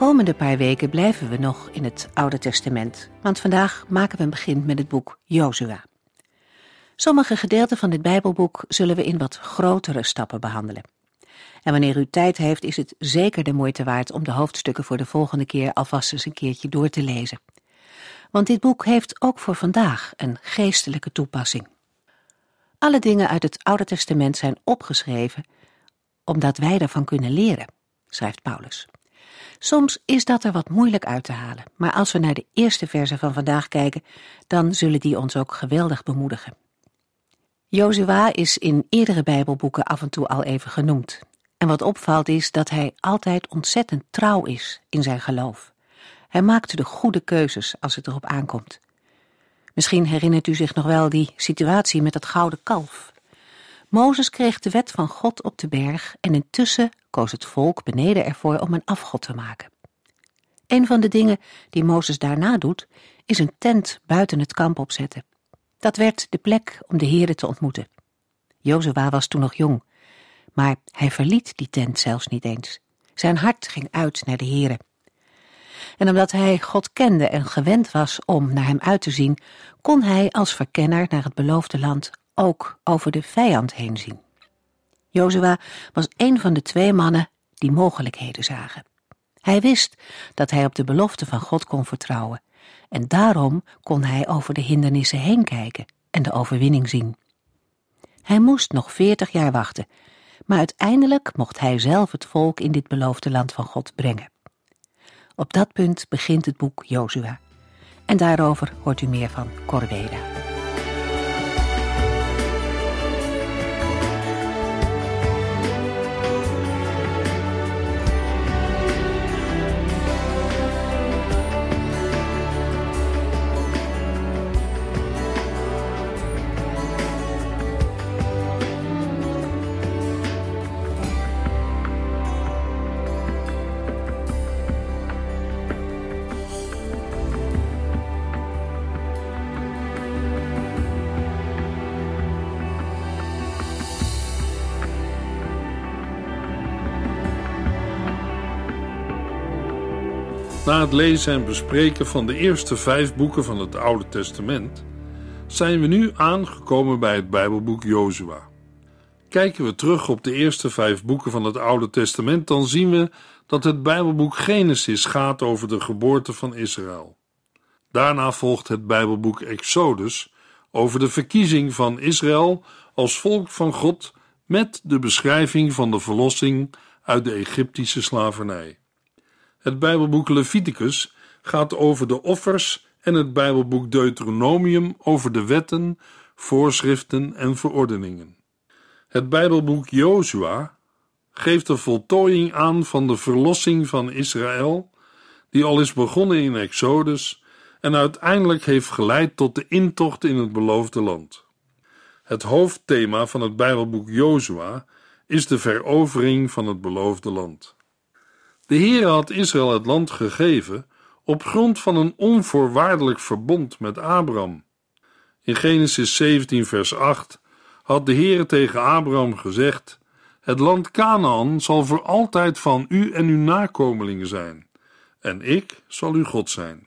Komende paar weken blijven we nog in het Oude Testament, want vandaag maken we een begin met het boek Jozua. Sommige gedeelten van dit Bijbelboek zullen we in wat grotere stappen behandelen. En wanneer u tijd heeft, is het zeker de moeite waard om de hoofdstukken voor de volgende keer alvast eens een keertje door te lezen. Want dit boek heeft ook voor vandaag een geestelijke toepassing. Alle dingen uit het Oude Testament zijn opgeschreven omdat wij daarvan kunnen leren, schrijft Paulus. Soms is dat er wat moeilijk uit te halen, maar als we naar de eerste verse van vandaag kijken, dan zullen die ons ook geweldig bemoedigen. Jozua is in eerdere Bijbelboeken af en toe al even genoemd. En wat opvalt is dat hij altijd ontzettend trouw is in zijn geloof. Hij maakt de goede keuzes als het erop aankomt. Misschien herinnert u zich nog wel die situatie met het gouden kalf. Mozes kreeg de wet van God op de berg en intussen koos het volk beneden ervoor om een afgod te maken. Een van de dingen die Mozes daarna doet, is een tent buiten het kamp opzetten. Dat werd de plek om de heren te ontmoeten. Jozua was toen nog jong, maar hij verliet die tent zelfs niet eens. Zijn hart ging uit naar de heren. En omdat hij God kende en gewend was om naar hem uit te zien, kon hij als verkenner naar het beloofde land ook over de vijand heen zien. Jozua was een van de twee mannen die mogelijkheden zagen. Hij wist dat hij op de belofte van God kon vertrouwen en daarom kon hij over de hindernissen heen kijken en de overwinning zien. Hij moest nog veertig jaar wachten, maar uiteindelijk mocht hij zelf het volk in dit beloofde land van God brengen. Op dat punt begint het boek Jozua. En daarover hoort u meer van Corveda. Na het lezen en bespreken van de eerste vijf boeken van het Oude Testament zijn we nu aangekomen bij het Bijbelboek Jozua. Kijken we terug op de eerste vijf boeken van het Oude Testament, dan zien we dat het Bijbelboek Genesis gaat over de geboorte van Israël. Daarna volgt het Bijbelboek Exodus over de verkiezing van Israël als volk van God met de beschrijving van de verlossing uit de Egyptische slavernij. Het Bijbelboek Leviticus gaat over de offers en het Bijbelboek Deuteronomium over de wetten, voorschriften en verordeningen. Het Bijbelboek Jozua geeft de voltooiing aan van de verlossing van Israël, die al is begonnen in Exodus en uiteindelijk heeft geleid tot de intocht in het beloofde land. Het hoofdthema van het Bijbelboek Jozua is de verovering van het beloofde land. De Heer had Israël het land gegeven op grond van een onvoorwaardelijk verbond met Abraham. In Genesis 17, vers 8 had de Heer tegen Abraham gezegd: Het land Canaan zal voor altijd van u en uw nakomelingen zijn, en ik zal uw God zijn.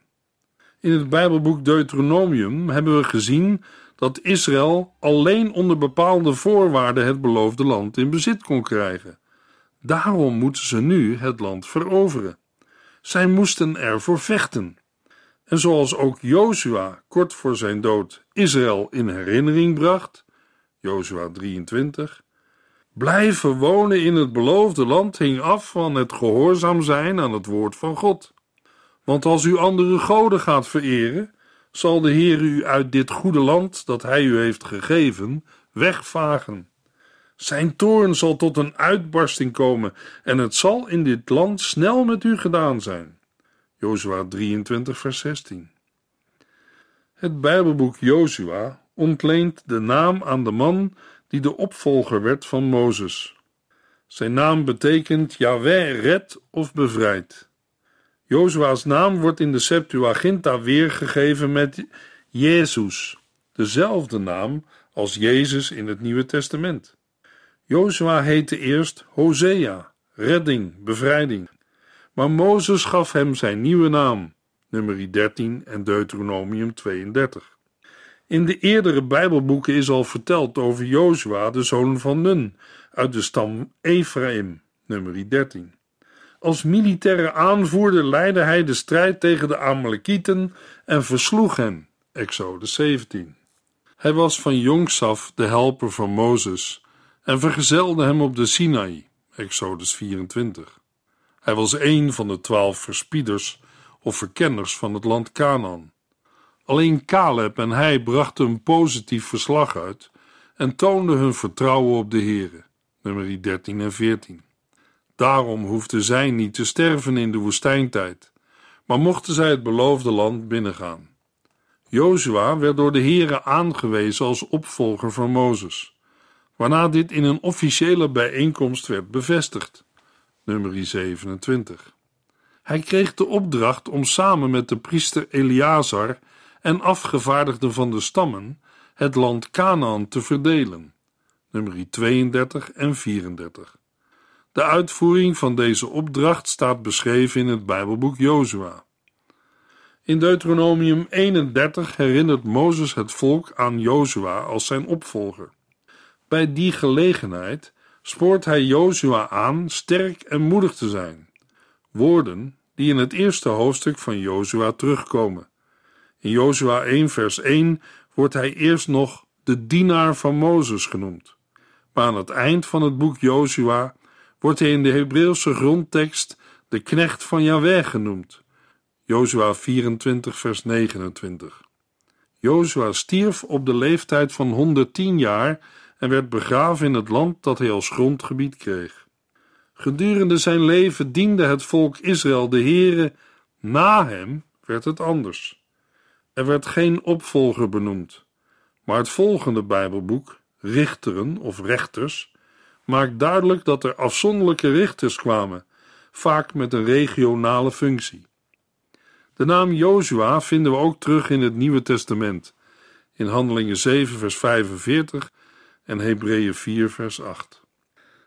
In het Bijbelboek Deuteronomium hebben we gezien dat Israël alleen onder bepaalde voorwaarden het beloofde land in bezit kon krijgen. Daarom moeten ze nu het land veroveren. Zij moesten ervoor vechten. En zoals ook Jozua kort voor zijn dood Israël in herinnering bracht, Jozua 23, blijven wonen in het beloofde land hing af van het gehoorzaam zijn aan het woord van God. Want als u andere goden gaat vereren, zal de Heer u uit dit goede land dat hij u heeft gegeven wegvagen. Zijn toorn zal tot een uitbarsting komen en het zal in dit land snel met u gedaan zijn. Jozua 23, vers 16. Het Bijbelboek Jozua ontleent de naam aan de man die de opvolger werd van Mozes. Zijn naam betekent Yahweh red of bevrijd. Jozua's naam wordt in de Septuaginta weergegeven met Jezus, dezelfde naam als Jezus in het Nieuwe Testament. Jozua heette eerst Hosea, redding, bevrijding. Maar Mozes gaf hem zijn nieuwe naam, nummer 13 en Deuteronomium 32. In de eerdere Bijbelboeken is al verteld over Jozua, de zoon van Nun, uit de stam Ephraim, nummer 13. Als militaire aanvoerder leidde hij de strijd tegen de Amalekieten en versloeg hen, Exode 17. Hij was van jongs af de helper van Mozes en vergezelde hem op de Sinaï, Exodus 24. Hij was een van de twaalf verspieders of verkenners van het land Canaan. Alleen Caleb en hij brachten een positief verslag uit en toonden hun vertrouwen op de Heere, nummer 13 en 14. Daarom hoefden zij niet te sterven in de woestijntijd, maar mochten zij het beloofde land binnengaan. Jozua werd door de Heere aangewezen als opvolger van Mozes, waarna dit in een officiële bijeenkomst werd bevestigd, nummer 27. Hij kreeg de opdracht om samen met de priester Eleazar en afgevaardigden van de stammen het land Canaan te verdelen, nummer 32 en 34. De uitvoering van deze opdracht staat beschreven in het Bijbelboek Jozua. In Deuteronomium 31 herinnert Mozes het volk aan Jozua als zijn opvolger. Bij die gelegenheid spoort hij Jozua aan sterk en moedig te zijn. Woorden die in het eerste hoofdstuk van Jozua terugkomen. In Jozua 1 vers 1 wordt hij eerst nog de dienaar van Mozes genoemd. Maar aan het eind van het boek Jozua wordt hij in de Hebreeuwse grondtekst de knecht van Yahweh genoemd. Jozua 24 vers 29. Jozua stierf op de leeftijd van 110 jaar en werd begraven in het land dat hij als grondgebied kreeg. Gedurende zijn leven diende het volk Israël de Heere, na hem werd het anders. Er werd geen opvolger benoemd, maar het volgende Bijbelboek, Richteren of Rechters, maakt duidelijk dat er afzonderlijke richters kwamen, vaak met een regionale functie. De naam Jozua vinden we ook terug in het Nieuwe Testament, in Handelingen 7, vers 45 en Hebreeën 4, vers 8.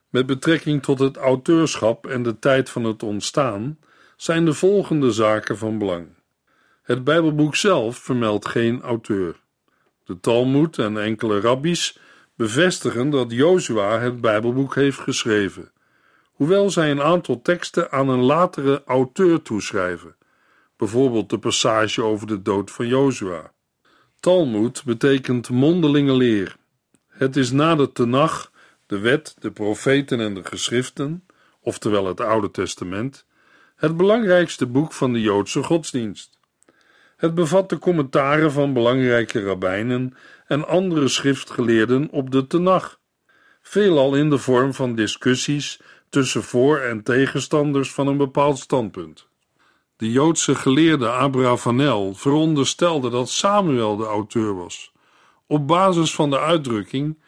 Met betrekking tot het auteurschap en de tijd van het ontstaan zijn de volgende zaken van belang. Het Bijbelboek zelf vermeldt geen auteur. De Talmud en enkele rabbies bevestigen dat Jozua het Bijbelboek heeft geschreven, hoewel zij een aantal teksten aan een latere auteur toeschrijven, bijvoorbeeld de passage over de dood van Jozua. Talmud betekent mondelinge leer. Het is na de Tenach, de wet, de profeten en de geschriften, oftewel het Oude Testament, het belangrijkste boek van de Joodse godsdienst. Het bevat de commentaren van belangrijke rabbijnen en andere schriftgeleerden op de Tenach, veelal in de vorm van discussies tussen voor- en tegenstanders van een bepaald standpunt. De Joodse geleerde Abravanel veronderstelde dat Samuel de auteur was, op basis van de uitdrukking,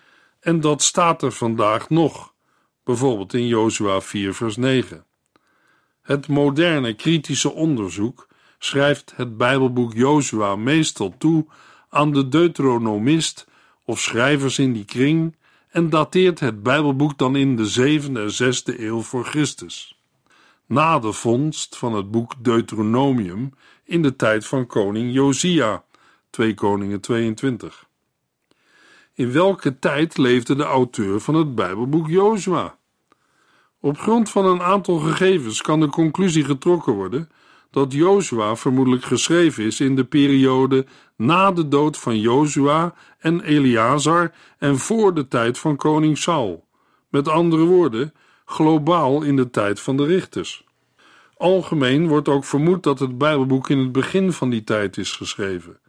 en dat staat er vandaag nog, bijvoorbeeld in Jozua 4 vers 9. Het moderne kritische onderzoek schrijft het Bijbelboek Jozua meestal toe aan de Deuteronomist of schrijvers in die kring en dateert het Bijbelboek dan in de zevende en zesde eeuw voor Christus. Na de vondst van het boek Deuteronomium in de tijd van koning Josia, 2 Koningen 22. In welke tijd leefde de auteur van het Bijbelboek Jozua? Op grond van een aantal gegevens kan de conclusie getrokken worden dat Jozua vermoedelijk geschreven is in de periode na de dood van Jozua en Eleazar en voor de tijd van koning Saul. Met andere woorden, globaal in de tijd van de richters. Algemeen wordt ook vermoed dat het Bijbelboek in het begin van die tijd is geschreven.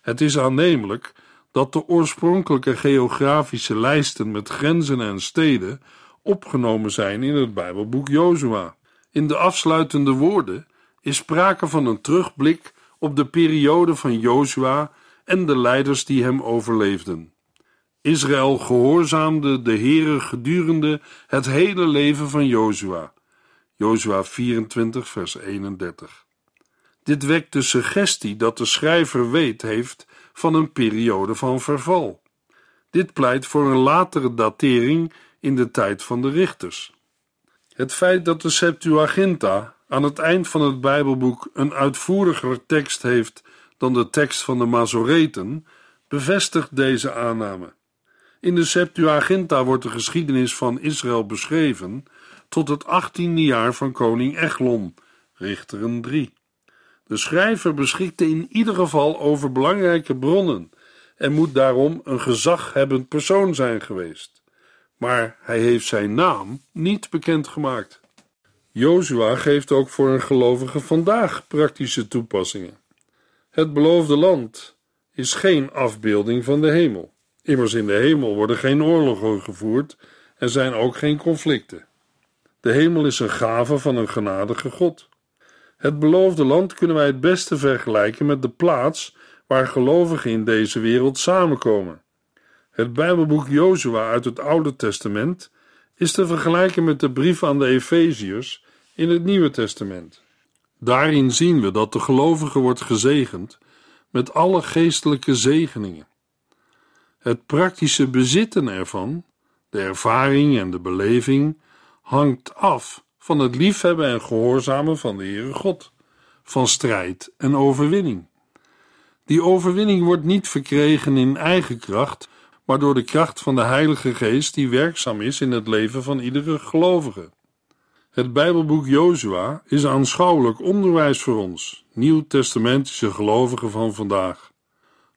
Het is aannemelijk dat de oorspronkelijke geografische lijsten met grenzen en steden opgenomen zijn in het Bijbelboek Jozua. In de afsluitende woorden is sprake van een terugblik op de periode van Jozua en de leiders die hem overleefden. Israël gehoorzaamde de Heere gedurende het hele leven van Jozua. Jozua 24 vers 31. Dit wekt de suggestie dat de schrijver weet heeft van een periode van verval. Dit pleit voor een latere datering in de tijd van de richters. Het feit dat de Septuaginta aan het eind van het Bijbelboek een uitvoeriger tekst heeft dan de tekst van de Mazoreten, bevestigt deze aanname. In de Septuaginta wordt de geschiedenis van Israël beschreven tot het achttiende jaar van koning Eglon, Richteren 3. De schrijver beschikte in ieder geval over belangrijke bronnen en moet daarom een gezaghebbend persoon zijn geweest. Maar hij heeft zijn naam niet bekendgemaakt. Jozua geeft ook voor een gelovige vandaag praktische toepassingen. Het beloofde land is geen afbeelding van de hemel. Immers in de hemel worden geen oorlogen gevoerd en zijn ook geen conflicten. De hemel is een gave van een genadige God. Het beloofde land kunnen wij het beste vergelijken met de plaats waar gelovigen in deze wereld samenkomen. Het Bijbelboek Jozua uit het Oude Testament is te vergelijken met de brief aan de Efeziërs in het Nieuwe Testament. Daarin zien we dat de gelovige wordt gezegend met alle geestelijke zegeningen. Het praktische bezitten ervan, de ervaring en de beleving, hangt af van het liefhebben en gehoorzamen van de Heere God, van strijd en overwinning. Die overwinning wordt niet verkregen in eigen kracht, maar door de kracht van de Heilige Geest die werkzaam is in het leven van iedere gelovige. Het Bijbelboek Jozua is aanschouwelijk onderwijs voor ons, nieuw-testamentische gelovigen van vandaag.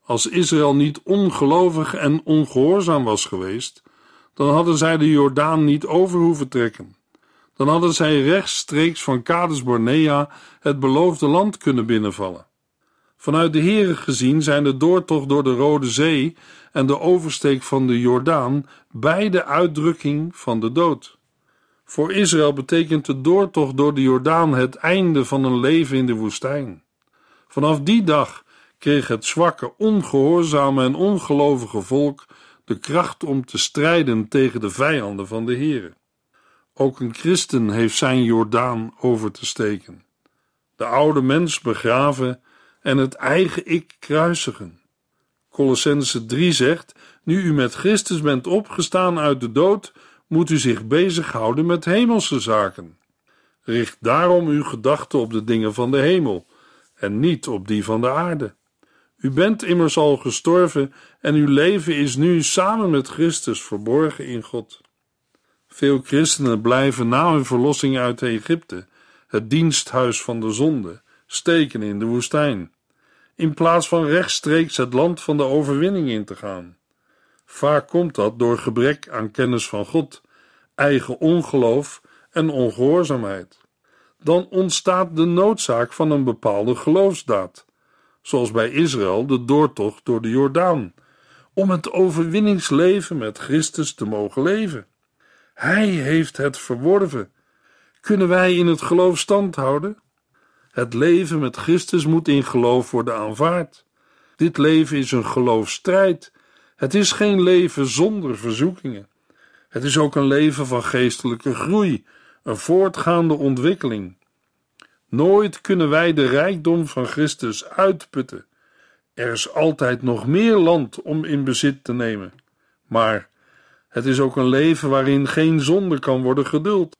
Als Israël niet ongelovig en ongehoorzaam was geweest, dan hadden zij de Jordaan niet over hoeven trekken. Dan hadden zij rechtstreeks van Kades Barnea het beloofde land kunnen binnenvallen. Vanuit de Here gezien zijn de doortocht door de Rode Zee en de oversteek van de Jordaan beide uitdrukking van de dood. Voor Israël betekent de doortocht door de Jordaan het einde van een leven in de woestijn. Vanaf die dag kreeg het zwakke, ongehoorzame en ongelovige volk de kracht om te strijden tegen de vijanden van de Here. Ook een christen heeft zijn Jordaan over te steken. De oude mens begraven en het eigen ik kruisigen. Colossense 3 zegt: Nu u met Christus bent opgestaan uit de dood, moet u zich bezighouden met hemelse zaken. Richt daarom uw gedachten op de dingen van de hemel en niet op die van de aarde. U bent immers al gestorven en uw leven is nu samen met Christus verborgen in God. Veel christenen blijven na hun verlossing uit Egypte, het diensthuis van de zonde, steken in de woestijn, in plaats van rechtstreeks het land van de overwinning in te gaan. Vaak komt dat door gebrek aan kennis van God, eigen ongeloof en ongehoorzaamheid. Dan ontstaat de noodzaak van een bepaalde geloofsdaad, zoals bij Israël de doortocht door de Jordaan, om het overwinningsleven met Christus te mogen leven. Hij heeft het verworven. Kunnen wij in het geloof stand houden? Het leven met Christus moet in geloof worden aanvaard. Dit leven is een geloofstrijd. Het is geen leven zonder verzoekingen. Het is ook een leven van geestelijke groei, een voortgaande ontwikkeling. Nooit kunnen wij de rijkdom van Christus uitputten. Er is altijd nog meer land om in bezit te nemen. Maar het is ook een leven waarin geen zonde kan worden geduld.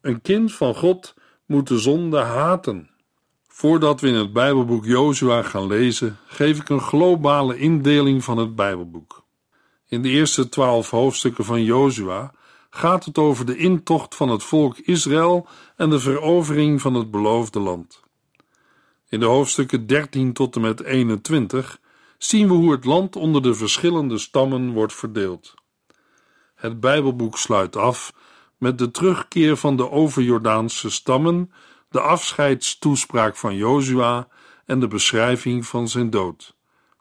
Een kind van God moet de zonde haten. Voordat we in het Bijbelboek Jozua gaan lezen, geef ik een globale indeling van het Bijbelboek. In de eerste twaalf hoofdstukken van Jozua gaat het over de intocht van het volk Israël en de verovering van het beloofde land. In de hoofdstukken 13 tot en met 21 zien we hoe het land onder de verschillende stammen wordt verdeeld. Het Bijbelboek sluit af met de terugkeer van de overjordaanse stammen, de afscheidstoespraak van Jozua en de beschrijving van zijn dood.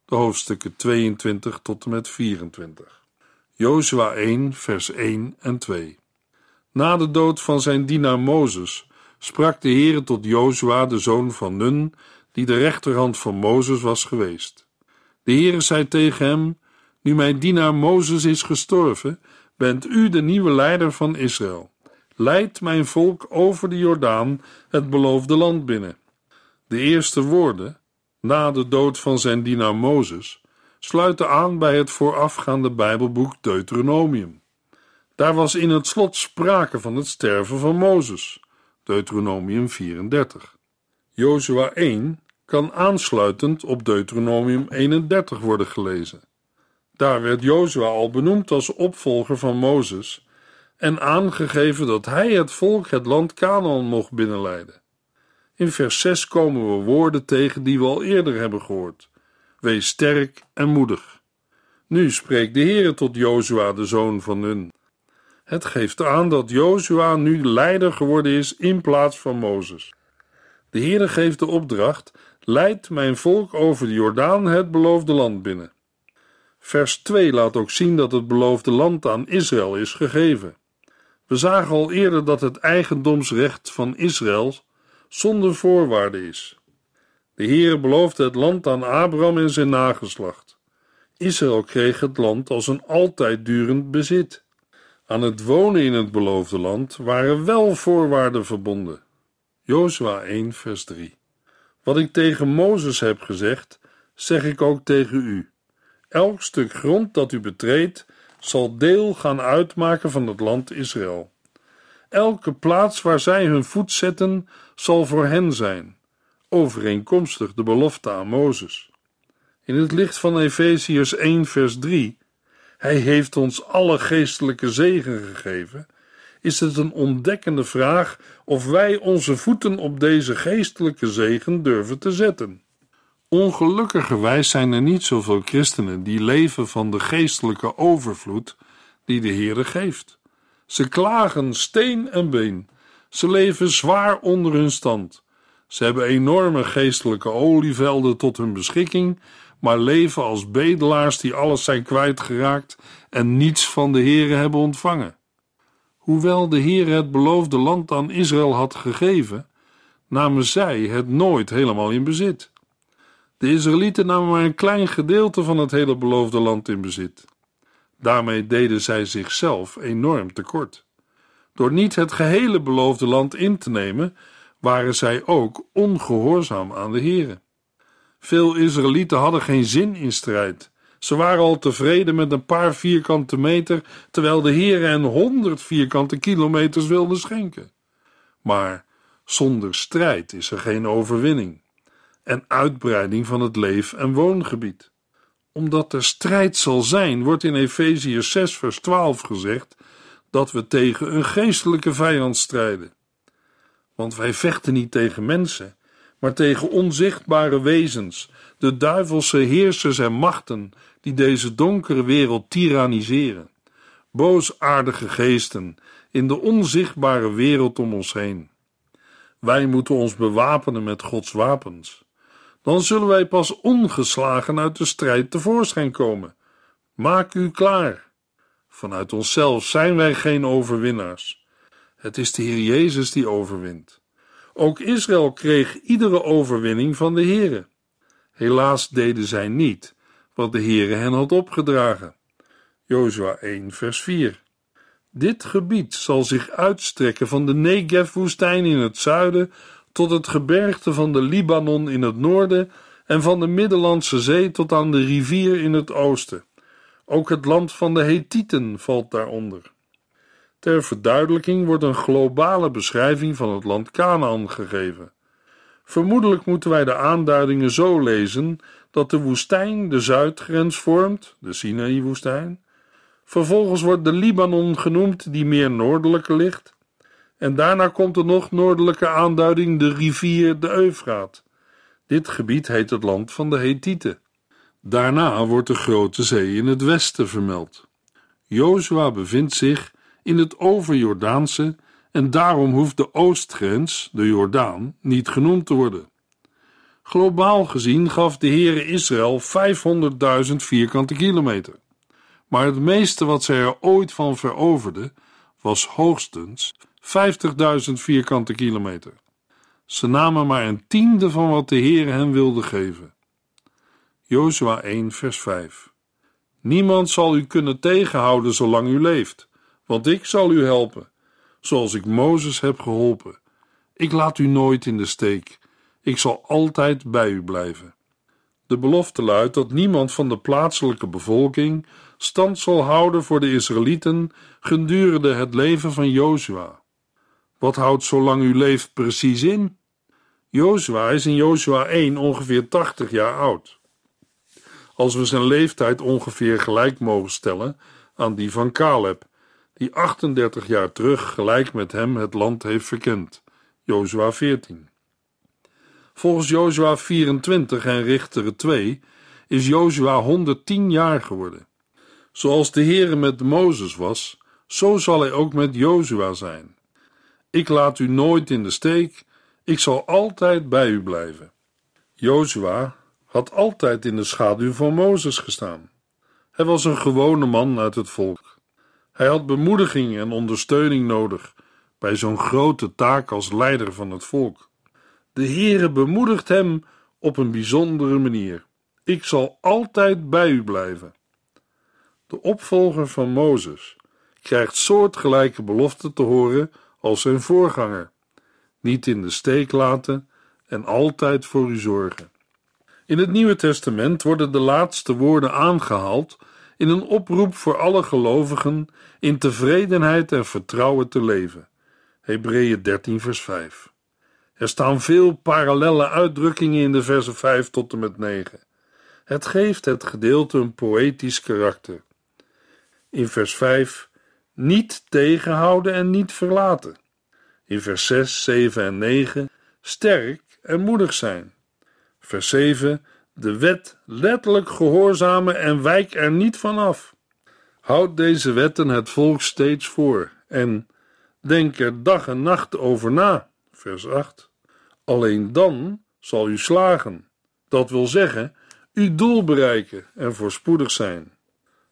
de hoofdstukken 22 tot en met 24. Jozua 1, vers 1 en 2. Na de dood van zijn dienaar Mozes sprak de Heere tot Jozua, de zoon van Nun, die de rechterhand van Mozes was geweest. De Heere zei tegen hem: Nu mijn dienaar Mozes is gestorven, bent u de nieuwe leider van Israël. Leid mijn volk over de Jordaan het beloofde land binnen. De eerste woorden, na de dood van zijn dienaar Mozes, sluiten aan bij het voorafgaande Bijbelboek Deuteronomium. Daar was in het slot sprake van het sterven van Mozes, Deuteronomium 34. Jozua 1 kan aansluitend op Deuteronomium 31 worden gelezen. Daar werd Jozua al benoemd als opvolger van Mozes en aangegeven dat hij het volk het land Canaan mocht binnenleiden. In vers 6 komen we woorden tegen die we al eerder hebben gehoord. Wees sterk en moedig. Nu spreekt de Heere tot Jozua, de zoon van Nun. Het geeft aan dat Jozua nu leider geworden is in plaats van Mozes. De Heere geeft de opdracht: leid mijn volk over de Jordaan het beloofde land binnen. Vers 2 laat ook zien dat het beloofde land aan Israël is gegeven. We zagen al eerder dat het eigendomsrecht van Israël zonder voorwaarden is. De Heere beloofde het land aan Abraham en zijn nageslacht. Israël kreeg het land als een altijd durend bezit. Aan het wonen in het beloofde land waren wel voorwaarden verbonden. Jozua 1 vers 3 Wat ik tegen Mozes heb gezegd, zeg ik ook tegen u. Elk stuk grond dat u betreedt, zal deel gaan uitmaken van het land Israël. Elke plaats waar zij hun voet zetten, zal voor hen zijn, overeenkomstig de belofte aan Mozes. In het licht van Efeziërs 1 vers 3 hij heeft ons alle geestelijke zegen gegeven, is het een ontdekkende vraag of wij onze voeten op deze geestelijke zegen durven te zetten. Ongelukkigerwijs zijn er niet zoveel christenen die leven van de geestelijke overvloed die de Heere geeft. Ze klagen steen en been. Ze leven zwaar onder hun stand. Ze hebben enorme geestelijke olievelden tot hun beschikking, maar leven als bedelaars die alles zijn kwijtgeraakt en niets van de Heere hebben ontvangen. Hoewel de Heere het beloofde land aan Israël had gegeven, namen zij het nooit helemaal in bezit. De Israëlieten namen maar een klein gedeelte van het hele beloofde land in bezit. Daarmee deden zij zichzelf enorm tekort. Door niet het gehele beloofde land in te nemen, waren zij ook ongehoorzaam aan de Heere. Veel Israëlieten hadden geen zin in strijd. Ze waren al tevreden met een paar vierkante meter, terwijl de Heere hen honderd vierkante kilometers wilde schenken. Maar zonder strijd is er geen overwinning en uitbreiding van het leef- en woongebied. Omdat er strijd zal zijn, wordt in Efeziërs 6 vers 12 gezegd dat we tegen een geestelijke vijand strijden. Want wij vechten niet tegen mensen, maar tegen onzichtbare wezens, de duivelse heersers en machten die deze donkere wereld tyranniseren, boosaardige geesten in de onzichtbare wereld om ons heen. Wij moeten ons bewapenen met Gods wapens. Dan zullen wij pas ongeslagen uit de strijd tevoorschijn komen. Maak u klaar. Vanuit onszelf zijn wij geen overwinnaars. Het is de Heer Jezus die overwint. Ook Israël kreeg iedere overwinning van de Heere. Helaas deden zij niet wat de Heere hen had opgedragen. Jozua 1 vers 4 Dit gebied zal zich uitstrekken van de Negev-woestijn in het zuiden tot het gebergte van de Libanon in het noorden en van de Middellandse Zee tot aan de rivier in het oosten. Ook het land van de Hethieten valt daaronder. Ter verduidelijking wordt een globale beschrijving van het land Canaan gegeven. Vermoedelijk moeten wij de aanduidingen zo lezen dat de woestijn de zuidgrens vormt, de Sinaï-woestijn. Vervolgens wordt de Libanon genoemd, die meer noordelijker ligt. En daarna komt de nog noordelijke aanduiding de rivier de Eufraat. Dit gebied heet het land van de Hethieten. Daarna wordt de Grote Zee in het westen vermeld. Jozua bevindt zich in het overjordaanse en daarom hoeft de oostgrens, de Jordaan, niet genoemd te worden. Globaal gezien gaf de Heere Israël 500.000 vierkante kilometer. Maar het meeste wat zij er ooit van veroverden was hoogstens 50.000 vierkante kilometer. Ze namen maar een tiende van wat de Heer hen wilde geven. Jozua 1 vers 5 Niemand zal u kunnen tegenhouden zolang u leeft, want ik zal u helpen, zoals ik Mozes heb geholpen. Ik laat u nooit in de steek. Ik zal altijd bij u blijven. De belofte luidt dat niemand van de plaatselijke bevolking stand zal houden voor de Israëlieten gedurende het leven van Jozua. Wat houdt zolang u leeft precies in? Jozua is in Jozua 1 ongeveer 80 jaar oud. Als we zijn leeftijd ongeveer gelijk mogen stellen aan die van Caleb, die 38 jaar terug gelijk met hem het land heeft verkend. Jozua 14. Volgens Jozua 24 en Richteren 2 is Jozua 110 jaar geworden. Zoals de Heere met Mozes was, zo zal hij ook met Jozua zijn. Ik laat u nooit in de steek, ik zal altijd bij u blijven. Jozua had altijd in de schaduw van Mozes gestaan. Hij was een gewone man uit het volk. Hij had bemoediging en ondersteuning nodig bij zo'n grote taak als leider van het volk. De Heere bemoedigt hem op een bijzondere manier. Ik zal altijd bij u blijven. De opvolger van Mozes krijgt soortgelijke beloften te horen als zijn voorganger. Niet in de steek laten en altijd voor u zorgen. In het Nieuwe Testament worden de laatste woorden aangehaald in een oproep voor alle gelovigen in tevredenheid en vertrouwen te leven. Hebreeën 13, vers 5. Er staan veel parallelle uitdrukkingen in de versen 5 tot en met 9. Het geeft het gedeelte een poëtisch karakter. In vers 5 niet tegenhouden en niet verlaten. In vers 6, 7 en 9 sterk en moedig zijn. Vers 7 de wet letterlijk gehoorzamen en wijk er niet van af. Houd deze wetten het volk steeds voor en denk er dag en nacht over na. Vers 8. Alleen dan zal u slagen. Dat wil zeggen, uw doel bereiken en voorspoedig zijn.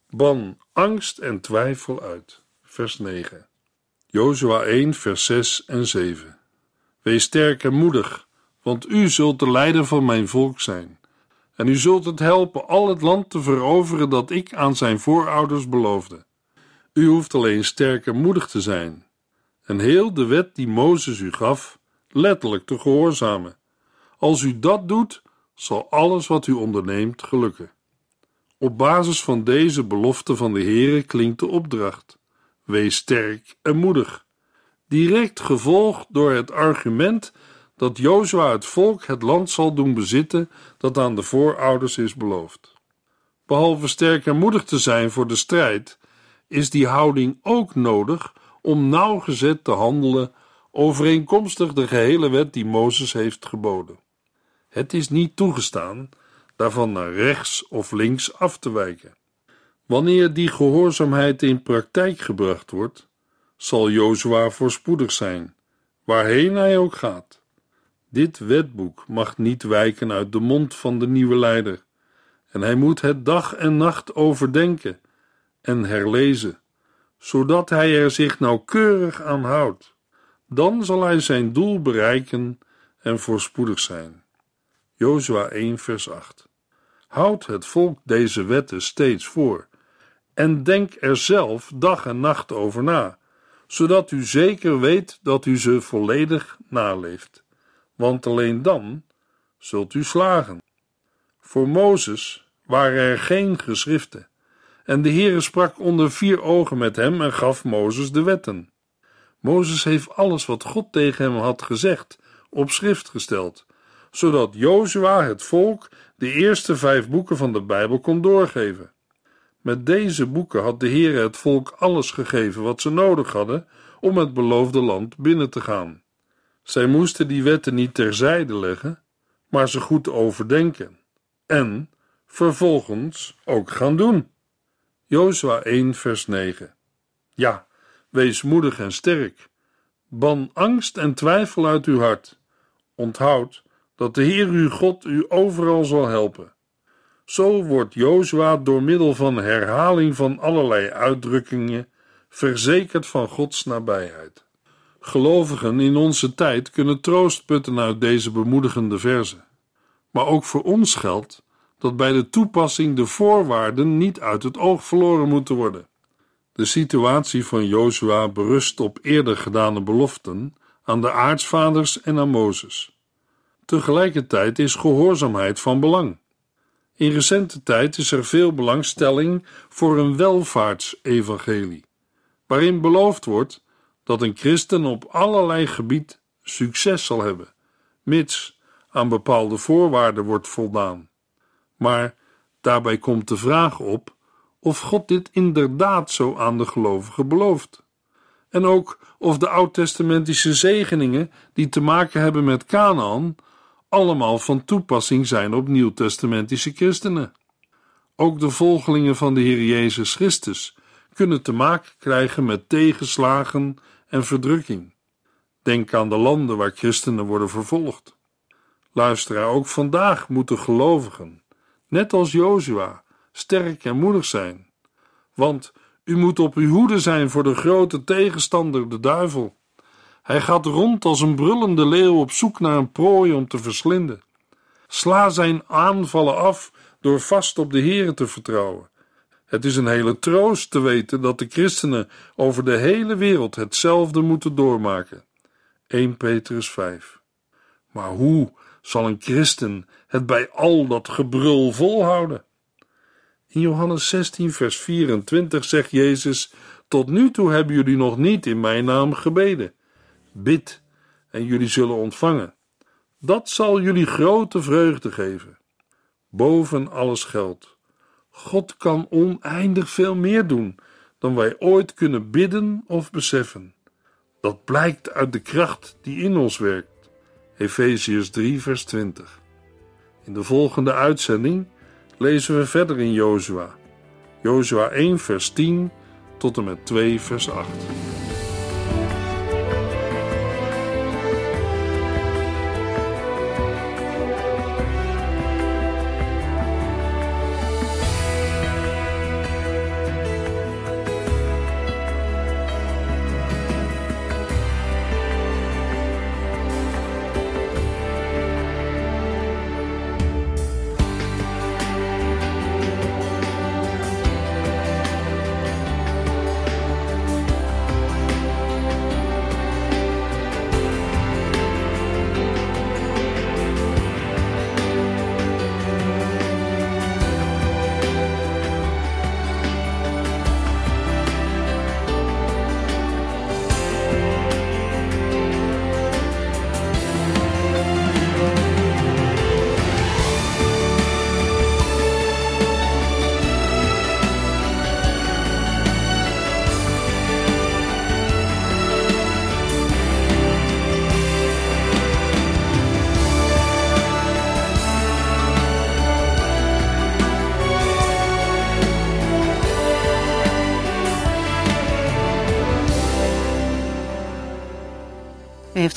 Ban angst en twijfel uit. Vers 9. Jozua 1, vers 6 en 7. Wees sterk en moedig, want u zult de leider van mijn volk zijn. En u zult het helpen al het land te veroveren dat ik aan zijn voorouders beloofde. U hoeft alleen sterk en moedig te zijn, en heel de wet die Mozes u gaf, letterlijk te gehoorzamen. Als u dat doet, zal alles wat u onderneemt gelukken. Op basis van deze belofte van de Heere klinkt de opdracht: wees sterk en moedig. Direct gevolgd door het argument dat Jozua het volk het land zal doen bezitten dat aan de voorouders is beloofd. Behalve sterk en moedig te zijn voor de strijd, is die houding ook nodig om nauwgezet te handelen overeenkomstig de gehele wet die Mozes heeft geboden. Het is niet toegestaan daarvan naar rechts of links af te wijken. Wanneer die gehoorzaamheid in praktijk gebracht wordt, zal Jozua voorspoedig zijn, waarheen hij ook gaat. Dit wetboek mag niet wijken uit de mond van de nieuwe leider, en hij moet het dag en nacht overdenken en herlezen, zodat hij er zich nauwkeurig aan houdt. Dan zal hij zijn doel bereiken en voorspoedig zijn. Jozua 1 vers 8 Houd het volk deze wetten steeds voor en denk er zelf dag en nacht over na, zodat u zeker weet dat u ze volledig naleeft want alleen dan zult u slagen. Voor Mozes waren er geen geschriften, en de Heere sprak onder vier ogen met hem en gaf Mozes de wetten. Mozes heeft alles wat God tegen hem had gezegd op schrift gesteld, zodat Jozua het volk de eerste vijf boeken van de Bijbel kon doorgeven. Met deze boeken had de Heere het volk alles gegeven wat ze nodig hadden om het beloofde land binnen te gaan. Zij moesten die wetten niet terzijde leggen, maar ze goed overdenken en vervolgens ook gaan doen. Jozua 1 vers 9 Ja, wees moedig en sterk. Ban angst en twijfel uit uw hart. Onthoud dat de Heer uw God u overal zal helpen. Zo wordt Jozua door middel van herhaling van allerlei uitdrukkingen verzekerd van Gods nabijheid. Gelovigen in onze tijd kunnen troost putten uit deze bemoedigende verzen. Maar ook voor ons geldt dat bij de toepassing de voorwaarden niet uit het oog verloren moeten worden. De situatie van Jozua berust op eerder gedane beloften aan de aartsvaders en aan Mozes. Tegelijkertijd is gehoorzaamheid van belang. In recente tijd is er veel belangstelling voor een welvaartsevangelie, waarin beloofd wordt dat een christen op allerlei gebied succes zal hebben, mits aan bepaalde voorwaarden wordt voldaan. Maar daarbij komt de vraag op of God dit inderdaad zo aan de gelovigen belooft. En ook of de oud-testamentische zegeningen die te maken hebben met Canaan allemaal van toepassing zijn op nieuw-testamentische christenen. Ook de volgelingen van de Heer Jezus Christus kunnen te maken krijgen met tegenslagen en verdrukking. Denk aan de landen waar christenen worden vervolgd. Luisteraar, ook vandaag moeten gelovigen, net als Jozua, sterk en moedig zijn. Want u moet op uw hoede zijn voor de grote tegenstander, de duivel. Hij gaat rond als een brullende leeuw op zoek naar een prooi om te verslinden. Sla zijn aanvallen af door vast op de Here te vertrouwen. Het is een hele troost te weten dat de christenen over de hele wereld hetzelfde moeten doormaken. 1 Petrus 5. Maar hoe zal een christen het bij al dat gebrul volhouden? In Johannes 16, vers 24 zegt Jezus: Tot nu toe hebben jullie nog niet in mijn naam gebeden. Bid en jullie zullen ontvangen. Dat zal jullie grote vreugde geven. Boven alles geldt. God kan oneindig veel meer doen dan wij ooit kunnen bidden of beseffen. Dat blijkt uit de kracht die in ons werkt. Efeziërs 3, vers 20. In de volgende uitzending lezen we verder in Jozua. Jozua 1, vers 10 tot en met 2, vers 8.